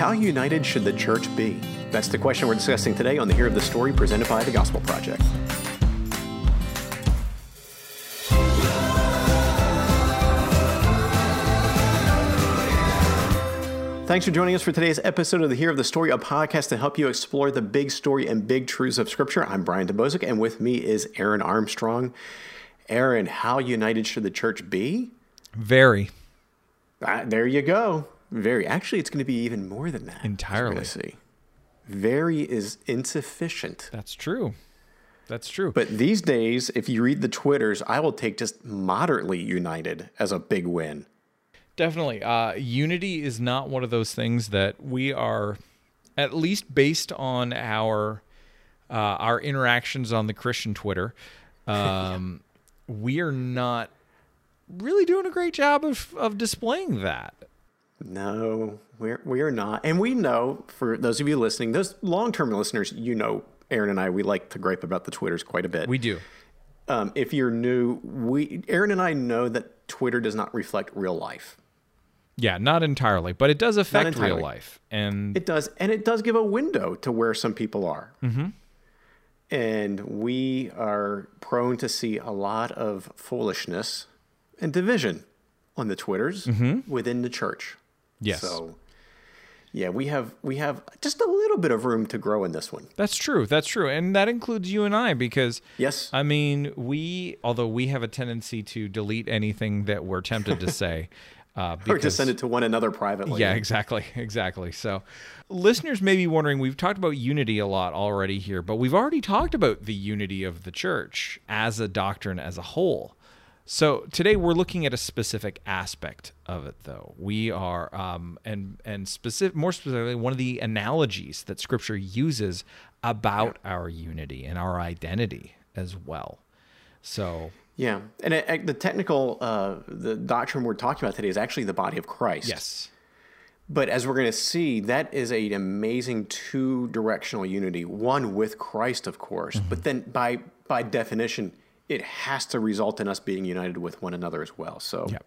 How united should the church be? That's the question we're discussing today on the Hero of the Story presented by the Gospel Project. Thanks for joining us for today's episode of the Hero of the Story, a podcast to help you explore the big story and big truths of Scripture. I'm Brian Dembowczyk, and with me is Aaron Armstrong. Aaron, how united should the church be? Very. Uh, there you go. Very. Actually, it's going to be even more than that. Entirely. See. Very is insufficient. That's true. That's true. But these days, if you read the Twitters, I will take just moderately united as a big win. Definitely. Uh, unity is not one of those things that we are, at least based on our uh, our interactions on the Christian Twitter, um, we are not really doing a great job of, of displaying that. No, we're we are not, and we know for those of you listening, those long term listeners, you know, Aaron and I, we like to gripe about the Twitters quite a bit. We do. Um, if you're new, we Aaron and I know that Twitter does not reflect real life. Yeah, not entirely, but it does affect real life, and it does, and it does give a window to where some people are. Mm-hmm. And we are prone to see a lot of foolishness and division on the Twitters mm-hmm. within the church. Yes. So, yeah, we have we have just a little bit of room to grow in this one. That's true. That's true, and that includes you and I because yes, I mean we although we have a tendency to delete anything that we're tempted to say. Uh, because, or to send it to one another privately. Yeah, exactly, exactly. So, listeners may be wondering. We've talked about unity a lot already here, but we've already talked about the unity of the church as a doctrine as a whole. So today we're looking at a specific aspect of it, though. We are, um, and and specific, more specifically, one of the analogies that Scripture uses about yeah. our unity and our identity as well. So yeah, and it, it, the technical, uh, the doctrine we're talking about today is actually the body of Christ. Yes. But as we're going to see, that is an amazing two-directional unity. One with Christ, of course, mm-hmm. but then by by definition, it has to result in us being united with one another as well. So. Yep.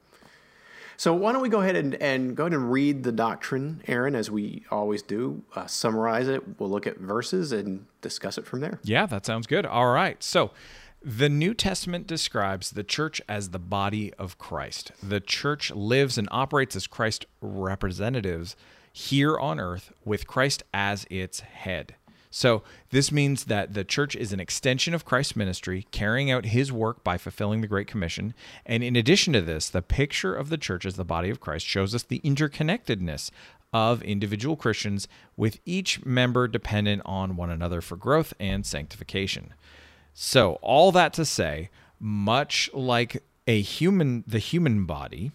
So why don't we go ahead and, and go ahead and read the doctrine, Aaron, as we always do. Uh, summarize it. We'll look at verses and discuss it from there. Yeah, that sounds good. All right. So the New Testament describes the church as the body of Christ. The church lives and operates as Christ's representatives here on earth with Christ as its head. So, this means that the church is an extension of Christ's ministry, carrying out his work by fulfilling the Great Commission. And in addition to this, the picture of the church as the body of Christ shows us the interconnectedness of individual Christians, with each member dependent on one another for growth and sanctification. So, all that to say, much like a human the human body,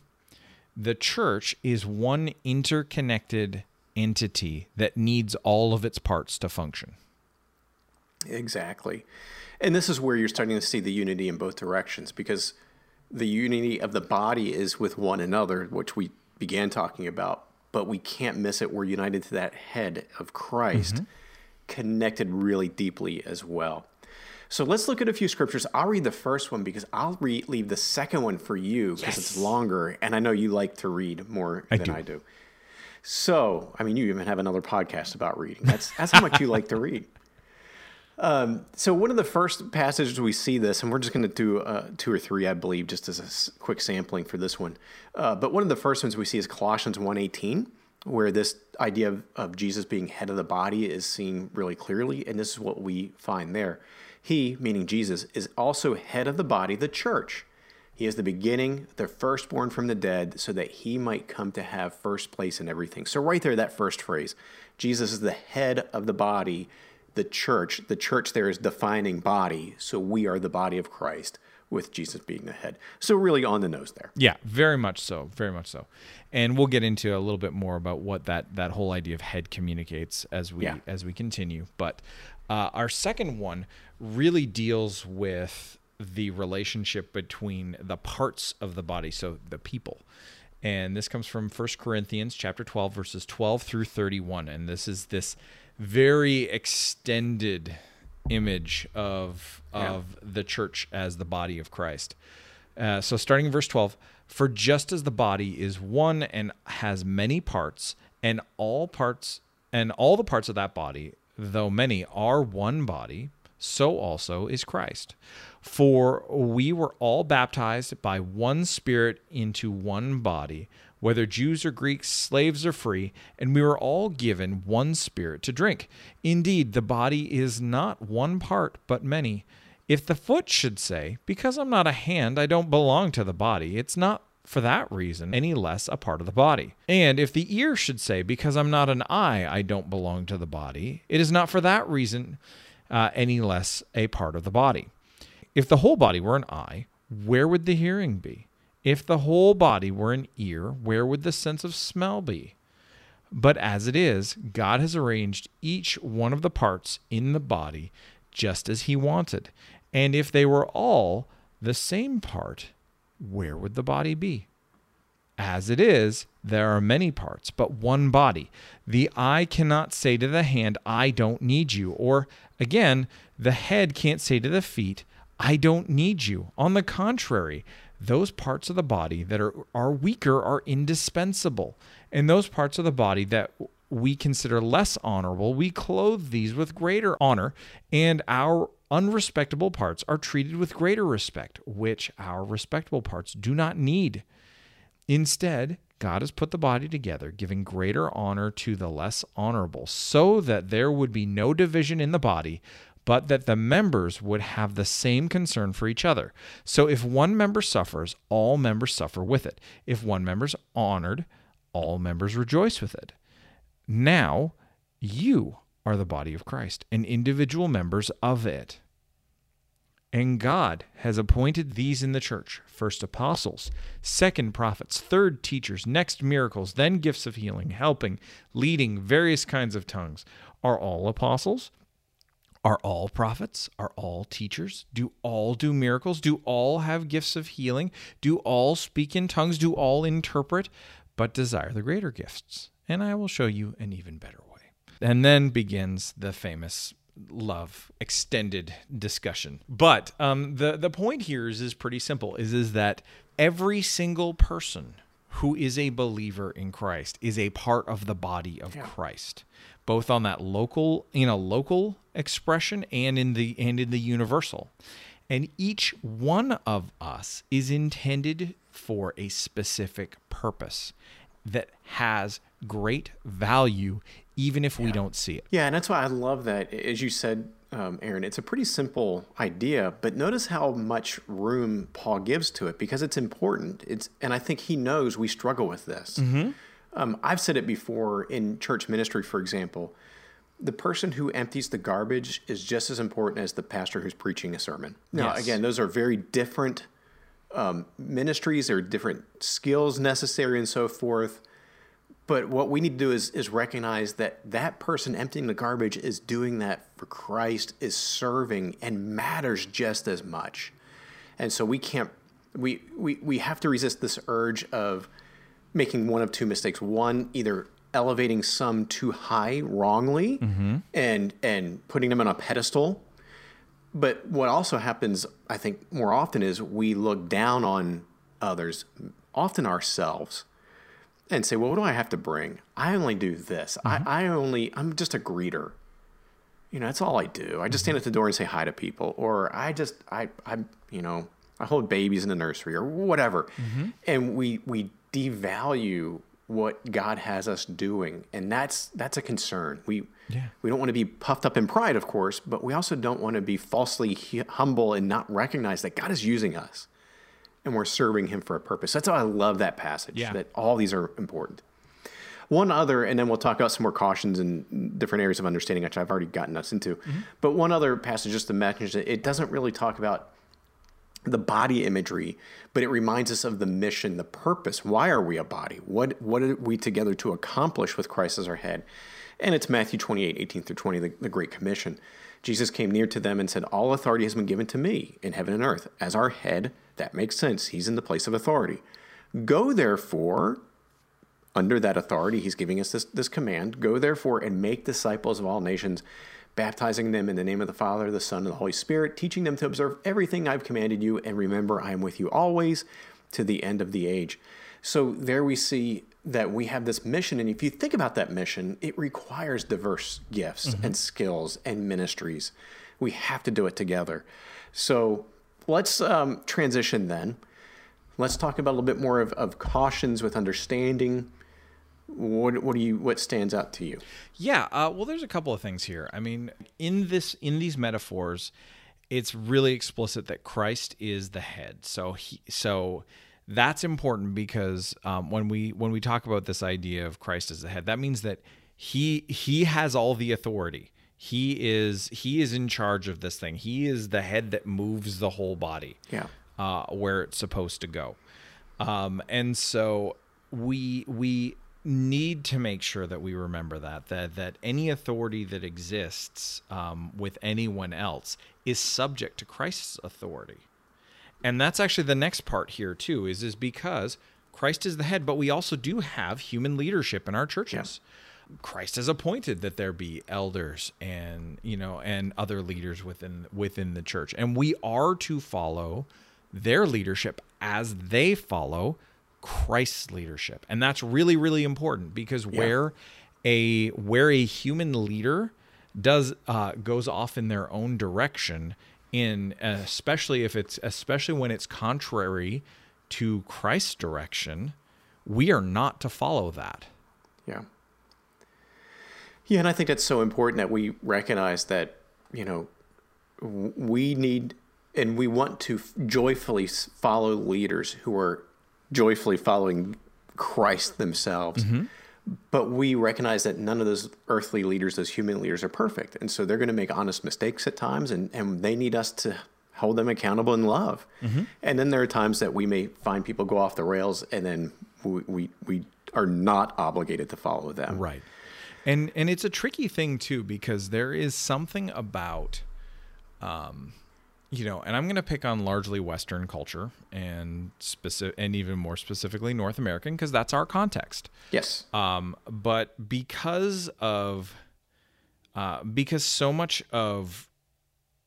the church is one interconnected entity that needs all of its parts to function. Exactly. And this is where you're starting to see the unity in both directions because the unity of the body is with one another, which we began talking about, but we can't miss it. We're united to that head of Christ, mm-hmm. connected really deeply as well. So let's look at a few scriptures. I'll read the first one because I'll leave the second one for you because yes. it's longer, and I know you like to read more I than do. I do. So, I mean, you even have another podcast about reading. That's that's how much you like to read. Um, so one of the first passages we see this, and we're just going to do uh, two or three, I believe, just as a quick sampling for this one. Uh, but one of the first ones we see is Colossians 1.18, where this idea of, of Jesus being head of the body is seen really clearly, and this is what we find there. He, meaning Jesus, is also head of the body, the church. He is the beginning, the firstborn from the dead, so that he might come to have first place in everything. So, right there, that first phrase Jesus is the head of the body, the church. The church there is defining body, so we are the body of Christ with Jesus being the head. So really on the nose there. Yeah, very much so, very much so. And we'll get into a little bit more about what that that whole idea of head communicates as we yeah. as we continue. But uh, our second one really deals with the relationship between the parts of the body, so the people. And this comes from 1 Corinthians chapter 12 verses 12 through 31 and this is this very extended image of yeah. of the church as the body of Christ. Uh, so starting in verse 12, for just as the body is one and has many parts, and all parts and all the parts of that body, though many are one body, so also is Christ. For we were all baptized by one Spirit into one body, whether Jews or Greeks, slaves or free, and we were all given one Spirit to drink. Indeed, the body is not one part, but many. If the foot should say, Because I'm not a hand, I don't belong to the body, it's not for that reason any less a part of the body. And if the ear should say, Because I'm not an eye, I don't belong to the body, it is not for that reason uh, any less a part of the body. If the whole body were an eye, where would the hearing be? If the whole body were an ear, where would the sense of smell be? But as it is, God has arranged each one of the parts in the body just as He wanted. And if they were all the same part, where would the body be? As it is, there are many parts, but one body. The eye cannot say to the hand, I don't need you. Or again, the head can't say to the feet, I don't need you. On the contrary, those parts of the body that are, are weaker are indispensable. And those parts of the body that we consider less honorable, we clothe these with greater honor, and our unrespectable parts are treated with greater respect, which our respectable parts do not need. Instead, God has put the body together, giving greater honor to the less honorable, so that there would be no division in the body, but that the members would have the same concern for each other. So if one member suffers, all members suffer with it. If one member is honored, all members rejoice with it. Now, you are the body of Christ and individual members of it. And God has appointed these in the church first apostles, second prophets, third teachers, next miracles, then gifts of healing, helping, leading, various kinds of tongues. Are all apostles? Are all prophets? Are all teachers? Do all do miracles? Do all have gifts of healing? Do all speak in tongues? Do all interpret? But desire the greater gifts. And I will show you an even better way. And then begins the famous love extended discussion. But um, the the point here is is pretty simple. Is is that every single person who is a believer in Christ is a part of the body of yeah. Christ both on that local in a local expression and in the and in the universal and each one of us is intended for a specific purpose that has great value even if yeah. we don't see it yeah and that's why i love that as you said um, aaron it's a pretty simple idea but notice how much room paul gives to it because it's important it's and i think he knows we struggle with this mm-hmm um, I've said it before in church ministry, for example. The person who empties the garbage is just as important as the pastor who's preaching a sermon. Now, yes. again, those are very different um, ministries, there are different skills necessary and so forth. But what we need to do is, is recognize that that person emptying the garbage is doing that for Christ, is serving, and matters just as much. And so we can't, we, we, we have to resist this urge of, making one of two mistakes. One, either elevating some too high wrongly mm-hmm. and and putting them on a pedestal. But what also happens, I think, more often is we look down on others, often ourselves, and say, "Well, what do I have to bring? I only do this. Mm-hmm. I, I only I'm just a greeter. You know, that's all I do. I just stand mm-hmm. at the door and say hi to people, or I just I I you know I hold babies in the nursery or whatever. Mm-hmm. And we we devalue what God has us doing, and that's that's a concern. We yeah. we don't want to be puffed up in pride, of course, but we also don't want to be falsely humble and not recognize that God is using us, and we're serving Him for a purpose. That's why I love that passage. Yeah. That all these are important. One other, and then we'll talk about some more cautions and different areas of understanding, which I've already gotten us into. Mm-hmm. But one other passage, just to mention, it doesn't really talk about the body imagery, but it reminds us of the mission, the purpose. Why are we a body? What what are we together to accomplish with Christ as our head? And it's Matthew 28, 18 through 20, the, the Great Commission. Jesus came near to them and said, All authority has been given to me in heaven and earth. As our head, that makes sense. He's in the place of authority. Go therefore, under that authority, he's giving us this, this command go therefore and make disciples of all nations baptizing them in the name of the Father, the Son, and the Holy Spirit, teaching them to observe everything I've commanded you, and remember, I am with you always to the end of the age. So there we see that we have this mission. And if you think about that mission, it requires diverse gifts and skills and ministries. We have to do it together. So let's um, transition then. Let's talk about a little bit more of, of cautions with understanding. What, what do you what stands out to you? Yeah, uh, well, there's a couple of things here. I mean, in this in these metaphors, it's really explicit that Christ is the head. So he so that's important because um, when we when we talk about this idea of Christ as the head, that means that he he has all the authority. He is he is in charge of this thing. He is the head that moves the whole body. Yeah. Uh, where it's supposed to go. Um, and so we we need to make sure that we remember that that that any authority that exists um, with anyone else is subject to Christ's authority. And that's actually the next part here too is is because Christ is the head, but we also do have human leadership in our churches. Christ has appointed that there be elders and you know and other leaders within within the church, and we are to follow their leadership as they follow Christ's leadership, and that's really really important because where a where a human leader does uh, goes off in their own direction, in especially if it's especially when it's contrary to Christ's direction, we are not to follow that. Yeah. Yeah, and I think that's so important that we recognize that, you know, we need and we want to f- joyfully follow leaders who are joyfully following Christ themselves. Mm-hmm. But we recognize that none of those earthly leaders, those human leaders, are perfect. And so they're going to make honest mistakes at times, and, and they need us to hold them accountable in love. And then there are times that we may find people go off the rails, and then we, we, we are not obligated to follow them. Right. And and it's a tricky thing too because there is something about um you know, and I'm going to pick on largely western culture and specific and even more specifically North American because that's our context. Yes. Um but because of uh because so much of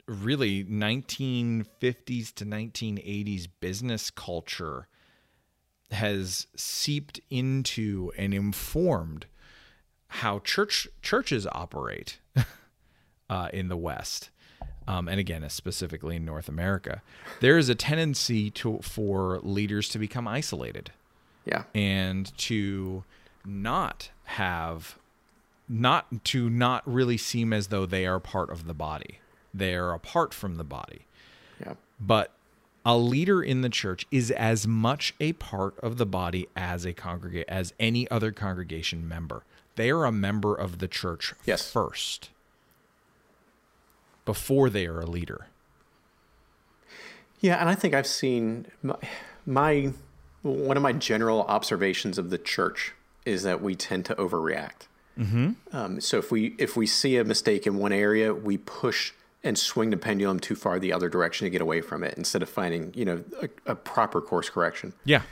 really 1950s to 1980s business culture has seeped into and informed how church churches operate uh, in the West, um, and again, specifically in North America, there is a tendency to for leaders to become isolated Yeah. and to not have not to not really seem as though they are part of the body. They are apart from the body. Yeah. But a leader in the church is as much a part of the body as a congregate as any other congregation member. They are a member of the church Yes. first before they are a leader. Yeah, and I think I've seen my, my one of my general observations of the church is that we tend to overreact. Mm-hmm. Um, so if we if we see a mistake in one area, we push and swing the pendulum too far the other direction to get away from it instead of finding you know a, a proper course correction. Yeah.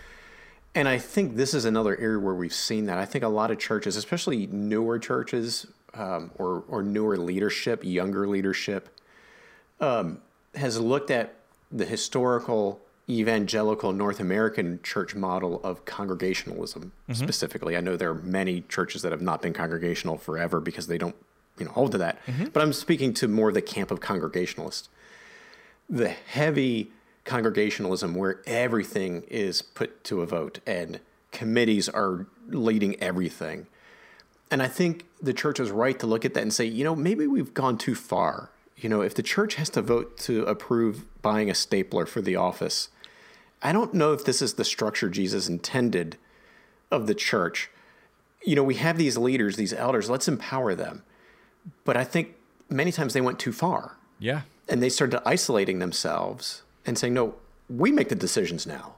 And I think this is another area where we've seen that. I think a lot of churches, especially newer churches um, or, or newer leadership, younger leadership, um, has looked at the historical evangelical North American church model of congregationalism specifically. I know there are many churches that have not been congregational forever because they don't you know, hold to that. But I'm speaking to more the camp of congregationalists. The heavy congregationalism where everything is put to a vote and committees are leading everything. And I think the church is right to look at that and say, you know, maybe we've gone too far. You know, if the church has to vote to approve buying a stapler for the office, I don't know if this is the structure Jesus intended of the church. You know, we have these leaders, these elders, let's empower them. But I think many times they went too far Yeah. and they started isolating themselves and saying, no, we make the decisions now.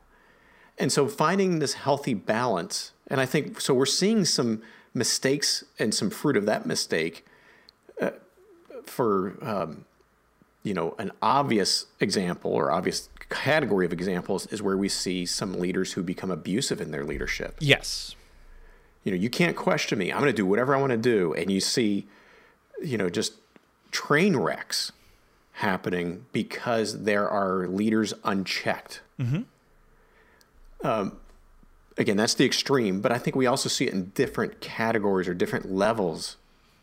And so finding this healthy balance, and I think so we're seeing some mistakes and some fruit of that mistake uh, for, um, you know, an obvious example or obvious category of examples is where we see some leaders who become abusive in their leadership Yes. you know, you can't question me. I'm going to do whatever I want to do. And you see, you know, just train wrecks happening because there are leaders unchecked. Um, again, that's the extreme, but I think we also see it in different categories or different levels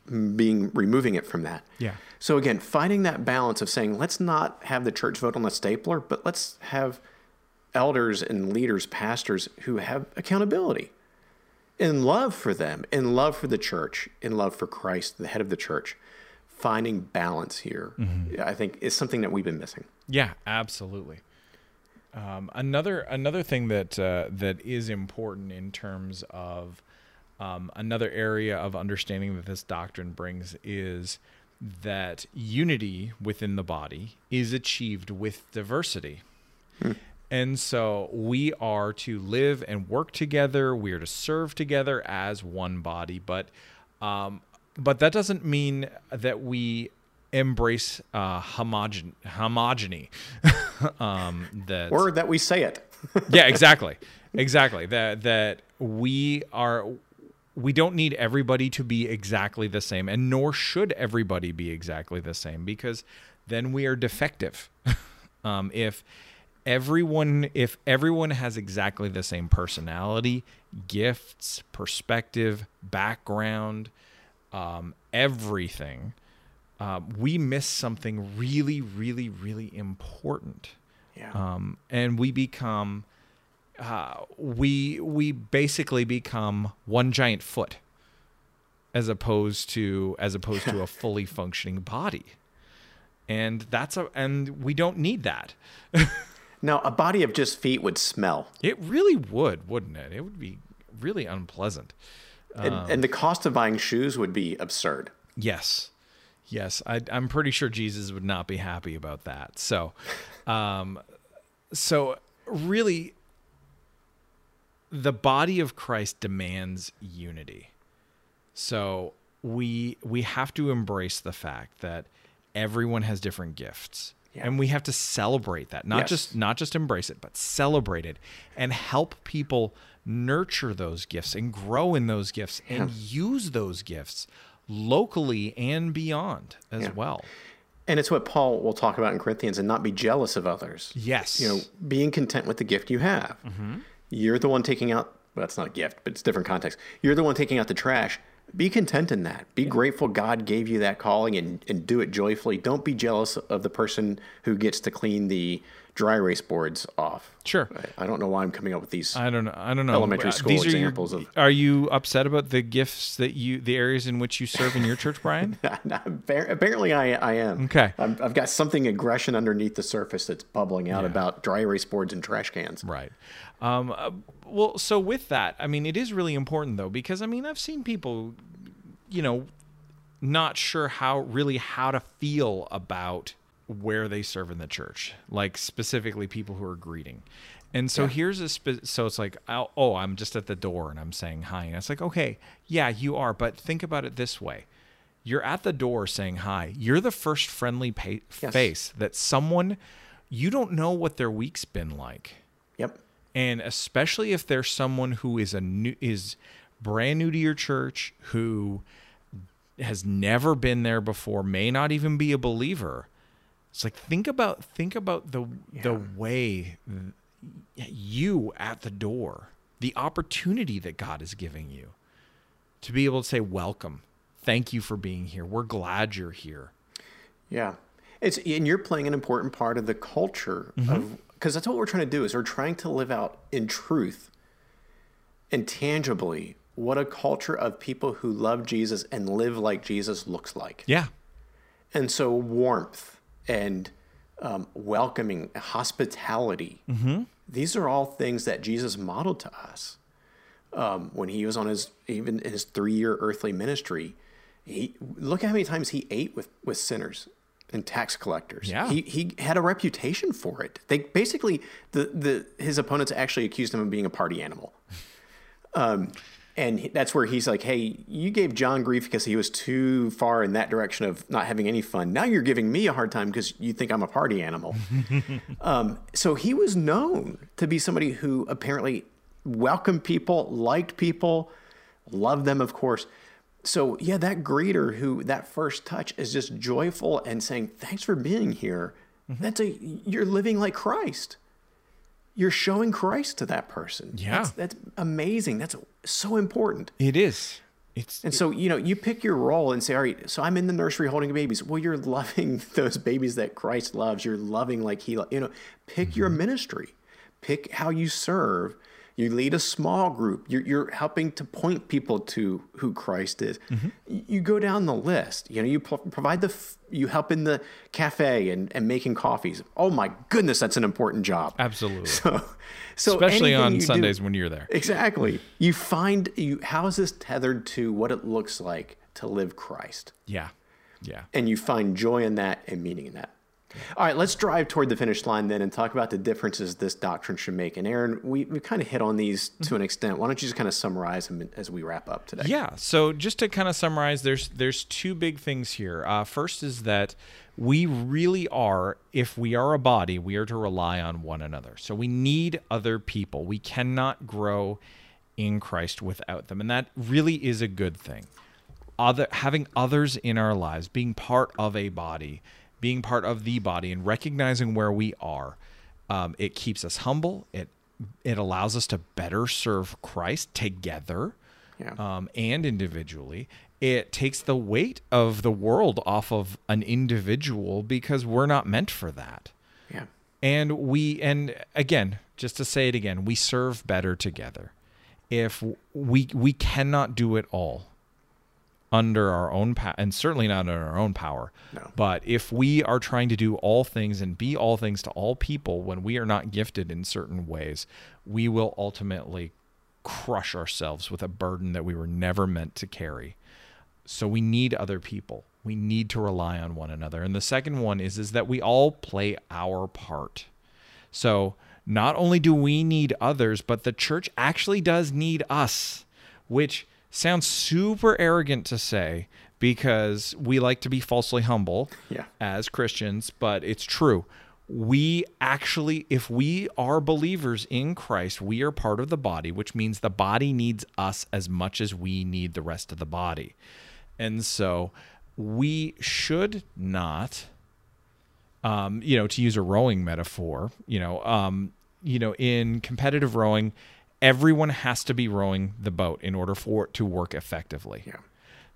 being removing it from that. Yeah. So again, finding that balance of saying, let's not have the church vote on the stapler, but let's have elders and leaders, pastors who have accountability in love for them, in love for the church, in love for Christ, the head of the church. Finding balance here, mm-hmm. I think, is something that we've been missing. Yeah, absolutely. Um, another another thing that uh, that is important in terms of um, another area of understanding that this doctrine brings is that unity within the body is achieved with diversity. And so we are to live and work together. We are to serve together as one body, but um, but that doesn't mean that we embrace uh, homogen homogeny. um, that Or that we say it. yeah, exactly, exactly. That that we are. We don't need everybody to be exactly the same, and nor should everybody be exactly the same, because then we are defective. um, if everyone if everyone has exactly the same personality, gifts, perspective, background, um, everything, um, we miss something really, really, really important Yeah. um, and we become uh, we we basically become one giant foot as opposed to as opposed to a fully functioning body and that's a and we don't need that now, a body of just feet would smell. it really would wouldn't it it would be really unpleasant And, and the cost of buying shoes would be absurd. Yes. Yes. I, I'm pretty sure Jesus would not be happy about that. So, um, so really, the body of Christ demands unity. So we we have to embrace the fact that everyone has different gifts. Yeah. And we have to celebrate that. Not Yes. just not just embrace it, but celebrate it and help people nurture those gifts and grow in those gifts and use those gifts locally and beyond as Yeah. well. And it's what Paul will talk about in Corinthians and not be jealous of others. Yes. You know, being content with the gift you have. Mm-hmm. You're the one taking out, well, that's not a gift, but it's different context. You're the one taking out the trash. Be content in that. Be grateful God gave you that calling and, and do it joyfully. Don't be jealous of the person who gets to clean the dry erase boards off. Sure. I, I don't know why I'm coming up with these. I don't know. I don't know. Elementary Uh, school These are your- examples of- Are you upset about the gifts that you, the areas in which you serve in your church, Brian? Apparently, I, I am. Okay. I'm, I've got something aggression underneath the surface that's bubbling out about dry erase boards and trash cans. Right. Um, uh, well, so with that, I mean, it is really important though, because I mean, I've seen people, you know, not sure how really how to feel about where they serve in the church, like specifically people who are greeting. And so here's a spe- so it's like oh, oh I'm just at the door and I'm saying hi and it's like okay yeah you are but think about it this way you're at the door saying hi you're the first friendly pa- Yes. face that someone you don't know what their week's been like Yep. and especially if there's someone who is a new is brand new to your church who has never been there before may not even be a believer it's like think about think about the the way you at the door the opportunity that God is giving you to be able to say welcome. Thank you for being here. We're glad you're here. Yeah. It's and you're playing an important part of the culture mm-hmm. of because that's what we're trying to do is we're trying to live out in truth and tangibly what a culture of people who love Jesus and live like Jesus looks like. yeah. And so warmth and um, welcoming, hospitality. These are all things that Jesus modeled to us um, when he was on his even his three year earthly ministry. He look at how many times he ate with with sinners and tax collectors. Yeah. he he had a reputation for it. They basically the the his opponents actually accused him of being a party animal. Um, and that's where he's like, "Hey, you gave John grief because he was too far in that direction of not having any fun. Now you're giving me a hard time because you think I'm a party animal." um, so he was known to be somebody who apparently welcomed people, liked people, loved them, of course. So yeah, that greeter who that first touch is just joyful and saying, "Thanks for being here." That's a you're living like Christ you're showing Christ to that person. Yeah. That's, that's amazing. That's so important. It is. It's And so, you know, you pick your role and say, all right, so I'm in the nursery holding babies. Well, you're loving those babies that Christ loves. You're loving like he, you know, pick your mm-hmm. ministry, pick how you serve. You lead a small group. You're, you're helping to point people to who Christ is. Mm-hmm. Y- You go down the list. You know, you pro- provide the, f- you help in the cafe and, and making coffees. Oh my goodness, that's an important job. absolutely. So, so Especially on you do- Sundays when you're there. Exactly. You find you how is this tethered to what it looks like to live Christ? Yeah. Yeah. And you find joy in that and meaning in that. All right, let's drive toward the finish line then and talk about the differences this doctrine should make. And Aaron, we, we kind of hit on these to an extent. Why don't you just kind of summarize them as we wrap up today? Yeah. So just to kind of summarize, there's there's two big things here. Uh, first is that we really are, if we are a body, we are to rely on one another. So we need other people. We cannot grow in Christ without them, and that really is a good thing. Other having others in our lives, being part of a body, being part of the body, and recognizing where we are, um, it keeps us humble. It it allows us to better serve Christ together Yeah. um, and individually. It takes the weight of the world off of an individual because we're not meant for that. yeah. And we, and again, just to say it again, we serve better together. If we we cannot do it all under our own power, and certainly not under our own power. No. But if we are trying to do all things and be all things to all people when we are not gifted in certain ways, we will ultimately crush ourselves with a burden that we were never meant to carry. So we need other people. We need to rely on one another. And the second one is is that we all play our part. So not only do we need others, but the church actually does need us, which sounds super arrogant to say because we like to be falsely humble Yeah. as Christians, but it's true. We actually, if we are believers in Christ, we are part of the body, which means the body needs us as much as we need the rest of the body. And so we should not um, you know, to use a rowing metaphor, you know, um, you know, in competitive rowing, everyone has to be rowing the boat in order for it to work effectively. Yeah.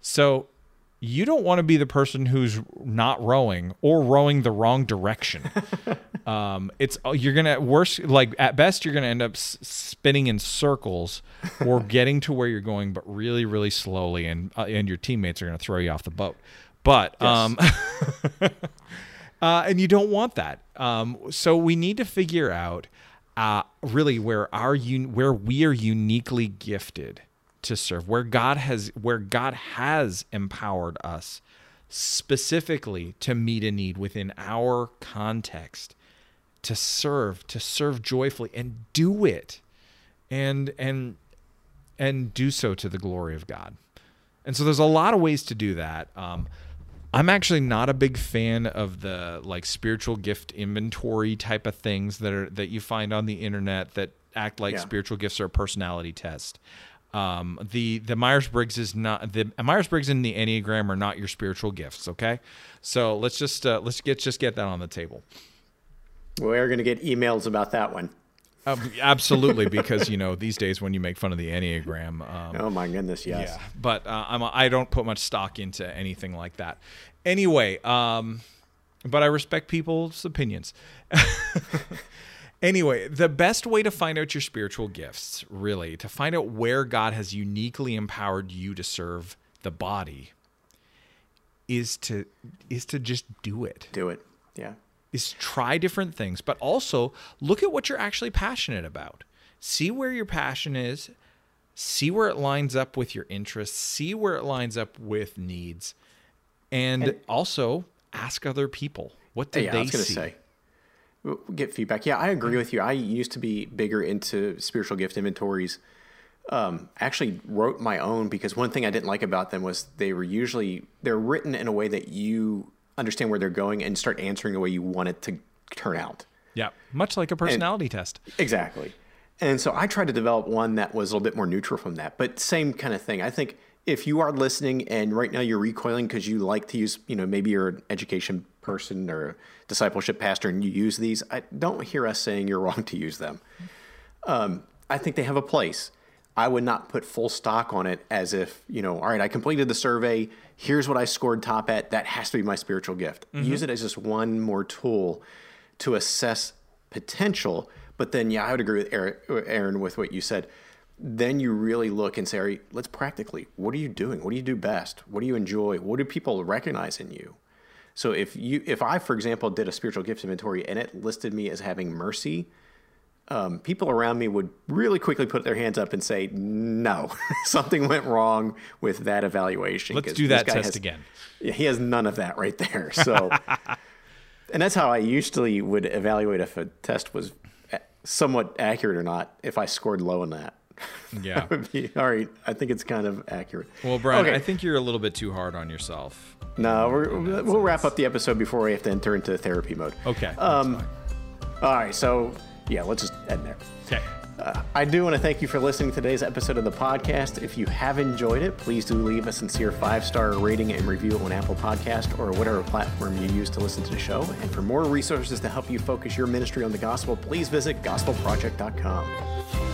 So you don't want to be the person who's not rowing or rowing the wrong direction. um, it's you're gonna worse like at best you're gonna end up s- spinning in circles or getting to where you're going, but really really slowly, and uh, and your teammates are gonna throw you off the boat. But um, uh, and you don't want that. Um, so we need to figure out uh, really where our un- where we are uniquely gifted to serve, where God has where God has empowered us specifically to meet a need within our context, to serve, to serve joyfully, and do it, and and and do so to the glory of God. And so there's a lot of ways to do that. Um, I'm actually not a big fan of the like spiritual gift inventory type of things that are that you find on the internet that act like Yeah. spiritual gifts are a personality test. Um, the the Myers Briggs is not the Myers Briggs and the Enneagram are not your spiritual gifts. Okay, so let's just uh, let's get just get that on the table. We're going to get emails about that one. Um, absolutely, because you know these days when you make fun of the Enneagram, um, Oh my goodness, yes. yeah, but uh, I'm a, I don't put much stock into anything like that. Anyway, um, but I respect people's opinions. anyway, the best way to find out your spiritual gifts, really, to find out where God has uniquely empowered you to serve the body, is to is to just do it Do it. Yeah. Is try different things, but also look at what you're actually passionate about. See where your passion is, see where it lines up with your interests, see where it lines up with needs, and, And- also ask other people what did yeah, they I was going to see. say. We'll Get feedback. Yeah, I agree with you. I used to be bigger into spiritual gift inventories. Um, actually wrote my own because one thing I didn't like about them was they were usually they're written in a way that you understand where they're going and start answering the way you want it to turn out. Yeah, much like a personality test. Exactly. And so I tried to develop one that was a little bit more neutral from that, but same kind of thing. I think if you are listening and right now you're recoiling because you like to use, you know, maybe you're an education person or discipleship pastor and you use these, I don't hear us saying you're wrong to use them. Um, I think they have a place. I would not put full stock on it as if, you know, all right, I completed the survey. Here's what I scored top at. That has to be my spiritual gift. Mm-hmm. Use it as just one more tool to assess potential. But then, yeah, I would agree with Aaron with what you said. Then you really look and say, all right, let's practically, what are you doing? What do you do best? What do you enjoy? What do people recognize in you? So if you, if I, for example, did a spiritual gift inventory and it listed me as having mercy, um, people around me would really quickly put their hands up and say, "No, something went wrong with that evaluation." Let's do that test has, again. He has none of that right there. So, and that's how I usually would evaluate if a test was somewhat accurate or not. If I scored low in that, yeah, be, all right. I think it's kind of accurate. Well, Brian, okay. I think you're a little bit too hard on yourself. No, we'll wrap up the episode before we have to enter into therapy mode. Okay. Um, all right. So yeah, let's just end there. Okay. Uh, I do want to thank you for listening to today's episode of the podcast. If you have enjoyed it, please do leave a sincere five star rating and review on Apple Podcast or whatever platform you use to listen to the show. And for more resources to help you focus your ministry on the gospel, please visit gospelproject.com.